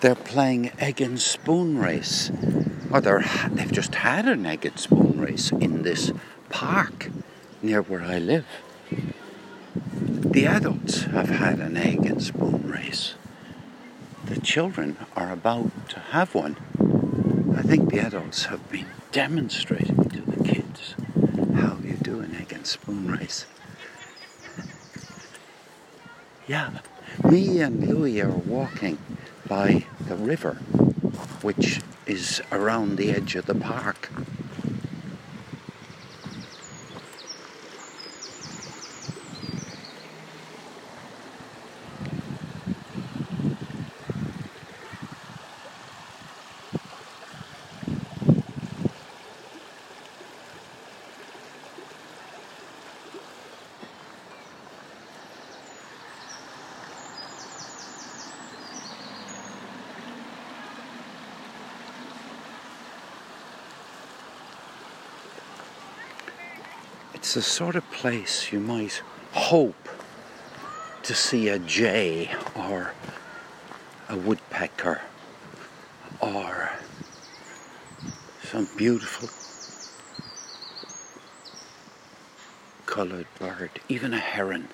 they're playing egg and spoon race. Or they're, they've just had an egg and spoon race in this park near where I live. The adults have had an egg and spoon race. The children are about to have one. I think the adults have been demonstrating to the kids how you do an egg and spoon race. yeah, me and Louis are walking by the river, which is around the edge of the park. It's the sort of place you might hope to see a jay or a woodpecker or some beautiful coloured bird, even a heron.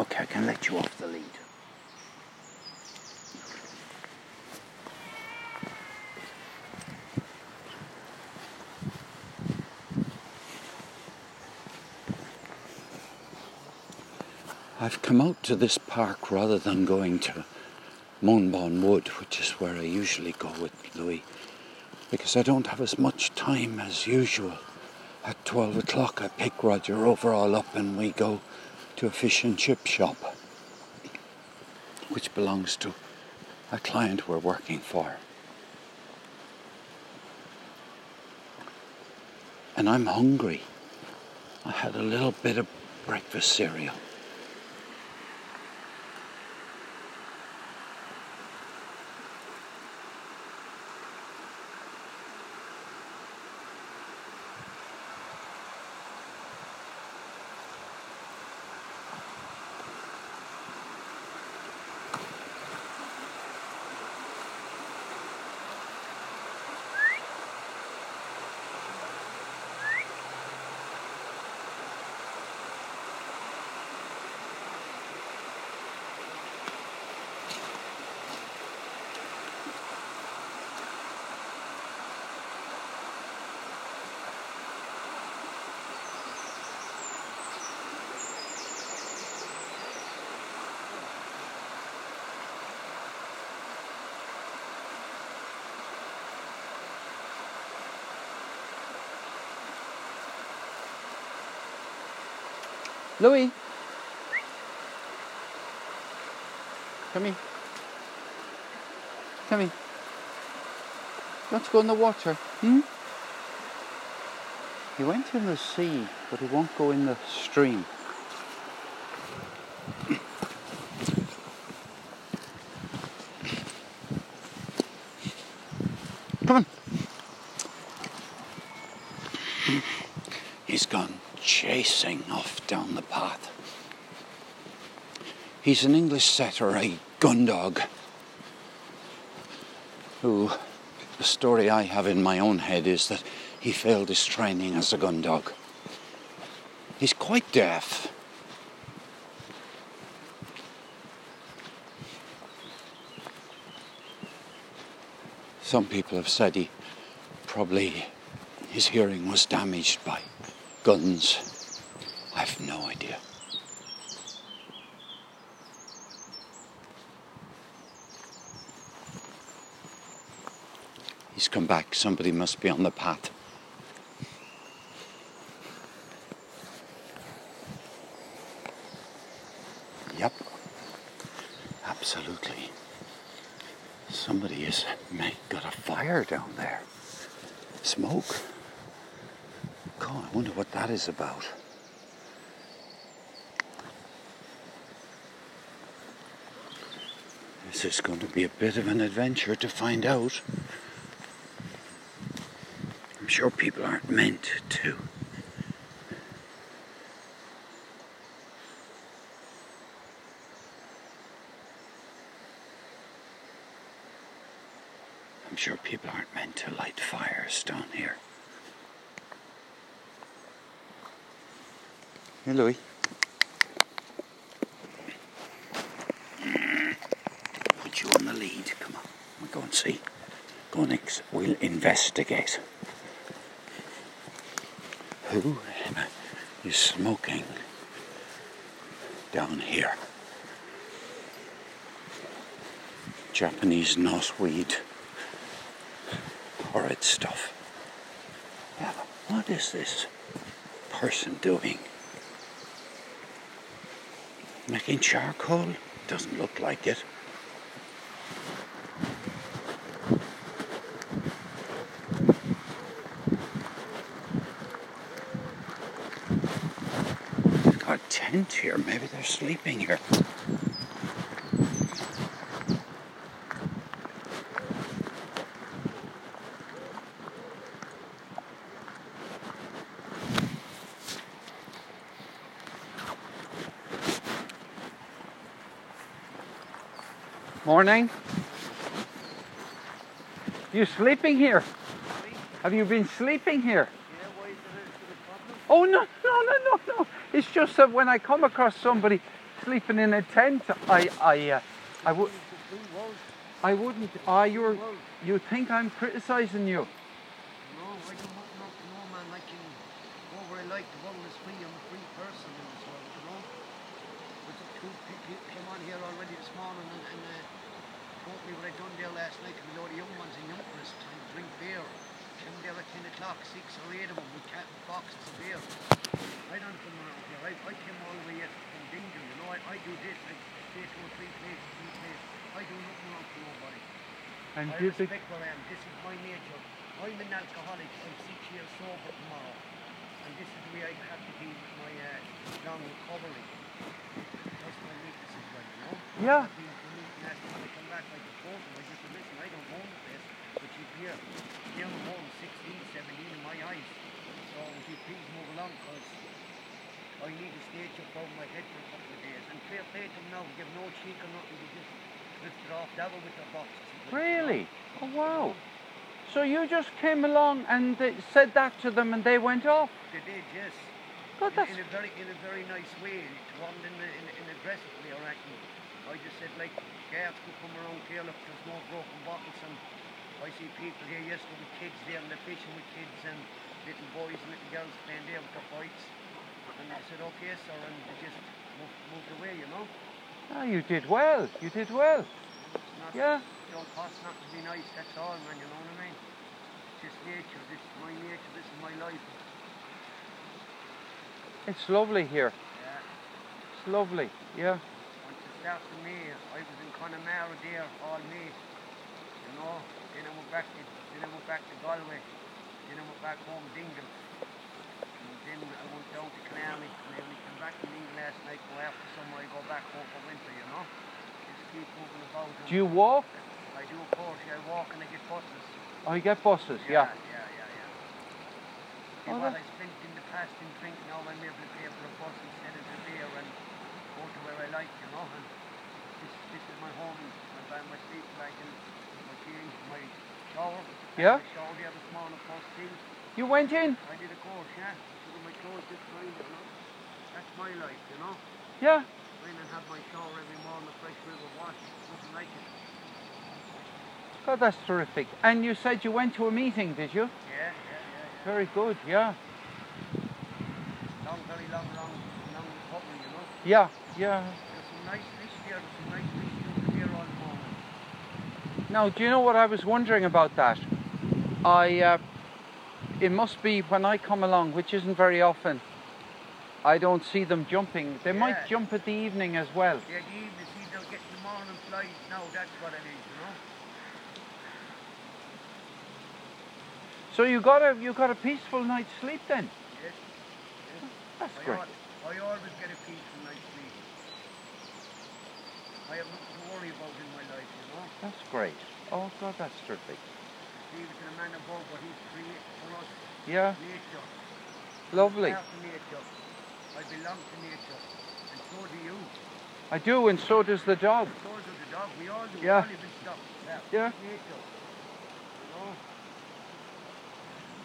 Okay, I can let you off the lead. I've come out to this park rather than going to Moonbawn Wood, which is where I usually go with Louis, because I don't have as much time as usual. At 12 o'clock, I pick Roger overall up and we go to a fish and chip shop, which belongs to a client we're working for. And I'm hungry. I had a little bit of breakfast cereal. Louis. Come here. Come here. To go in the water? Hmm? He went in the sea, but he won't go in the stream. Come on. He's gone chasing off down the path. He's an English setter, a gun dog, who the story I have in my own head is that he failed his training as a gun dog. He's quite deaf. Some people have said he probably his hearing was damaged by guns. I have no idea. He's come back. Somebody must be on the path. Yep. Absolutely. Somebody has got a fire down there. Smoke. God, I wonder what that is about. This is going to be a bit of an adventure to find out. I'm sure people aren't meant to. I'm sure people aren't meant to light fires down here. Hey, Louis. Lead. Come on. We'll go and see. Go next. We'll investigate. Who is smoking down here? Japanese knotweed. Horrid stuff. Yeah, what is this person doing? Making charcoal? Doesn't look like it. They've got a tent here. Maybe they're sleeping here. Morning. You sleeping here? Have you been sleeping here? Oh no, no, no, no, no! It's just that when I come across somebody sleeping in a tent, I, I, uh, I would, I wouldn't. Ah, you're, you think I'm criticizing you? No, I don't want to man. I can go where I like. The world is free. I'm a free person in this world, you know. But two people came on here already this morning and, and uh, told me what I done there last night. A load of young ones in Youngcrest trying to drink beer. Came there at 10 o'clock, six or eight of them with cat and boxes of beer. I don't come around here. I, I came all the way yet from Dingle, you know. I, I do this. I stay two or three places, three places. I do nothing wrong to nobody. And I the, respect where I am. This is my nature. I'm an alcoholic. I'm six years sober tomorrow. And this is the way I have to be with my uh, long recovery. Yeah. I come back, I just told them, I just said, listen, I don't own the but you're here. Down the 16, 17 in my eyes. So would you please move along, because I need to stay up over my head for a couple of days. And fair play to them now, give no cheek or nothing, they just lifted off devil with their boxes. really? Oh wow! So you just came along and uh, said that to them, and they went off. They did, yes. God, in, in a very in a very nice way. It wasn't in in, in a aggressive way or anything. I just said like guards could come around here, look, there's no broken bottles and I see people here yesterday with kids there and they're fishing with kids and little boys and little girls playing there with their bikes. And I said, okay, sir, and they just moved, moved away, you know. ah, you did well. You did well. Not, Yeah. Don't cost not to be nice, that's all, man, you know what I mean? It's just nature, this is my nature, this is my life. It's lovely here. Yeah. It's lovely. Yeah. Once it starts in May, I was in Connemara there all May, you know. Then I went back to, then I went back to Galway. Then I went back home Dingle. And then I went down to Killarney. And then we came back to Dingle last night. Go after summer, I go back home for winter, you know. Just keep moving about. Do you walk? I do, of course. Yeah, I walk and I get buses. Oh, you get buses. Yeah. Yeah, yeah, what I spent in the past in drinking, now I'm able to pay for a bus instead of the beer and go to where I like, you know. And this, this is my home. Bag, my sleep and my change, my shower. Yeah? I showered there this morning, first thing. You went in. I did a course, yeah. Took my clothes this time, you know. That's my life, you know. Yeah. And have my shower every morning, a fresh river wash. Nothing like it. God, that's terrific. And you said you went to a meeting, did you? Yeah, yeah, yeah, yeah. Very good. Yeah. Long, very long, long, long recovery, you know. Yeah. Yeah. There's some nice fish here, there's some nice fish here all the moment. Now, do you know what I was wondering about that? I, uh, it must be when I come along, which isn't very often. I don't see them jumping. They might jump at the evening as well. Yeah, the evening, see, they'll get the morning flies now, that's what it is, you know. So you got a you got a peaceful night's sleep then. Yes. That's I, great. al- I always get a peaceful night's sleep. I have nothing to worry about in my life, you know. That's great. Oh God, that's terrific. Leave it to the man above what he's created for us, Yeah, nature. lovely. Nature. I belong to nature. And so do you. I do, and so does the dog. So do the dog. We all do. Yeah. We all live in stuff. Yeah. Yeah. Nature. Oh,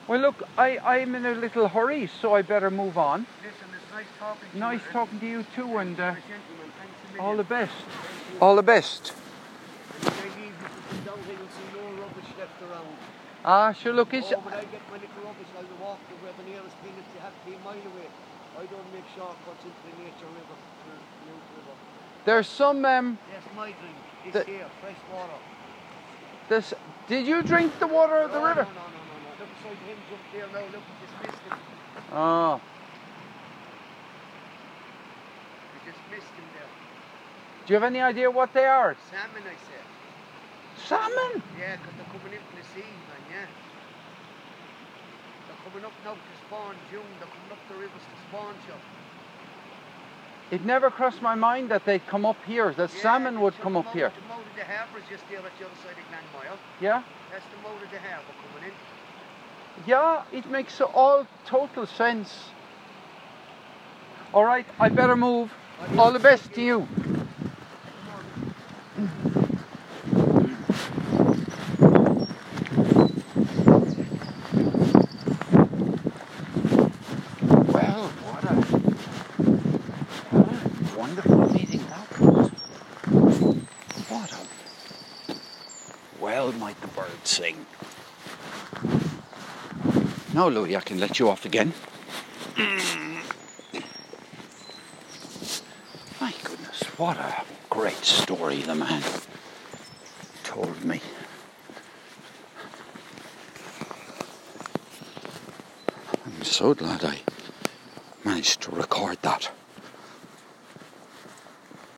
Well, look, I, I'm in a little hurry, so I better move on. listen, it's nice talking to Nice you. and- talking to you too, and uh, You're a gentleman. Thanks a all the best. All the best. And if I leave you to come down here, you'll see no rubbish left around. Ah, sure, look, it's. Oh, when I get my little rubbish, I will walk the nearest is. You have to be a mile away. I don't make shortcuts into the nature river. river. There's some. Um, Yes, my drink is The- here, fresh water. this. Did you drink the water of the no, river? No, no, jump there now. Look, he just missed him. Oh. We just missed him there. Do you have any idea what they are? Salmon, I said. Salmon. Yeah, 'cause they're coming in from the sea, man, yeah. They're coming up now to spawn, June. They're coming up the rivers to spawn, sure. It never crossed my mind that they'd come up here. That Yeah, salmon would come up here. The mouth of the harbour is just there at the other side of Glanmire. Yeah. That's the mouth of the harbour coming in. Yeah, it makes all total sense. All right, I better move. All the best to you. Well, what a, what a wonderful meeting that was. What a well might the birds sing. Now, Louis, I can let you off again. My goodness, what a great story the man told me. I'm so glad I managed to record that.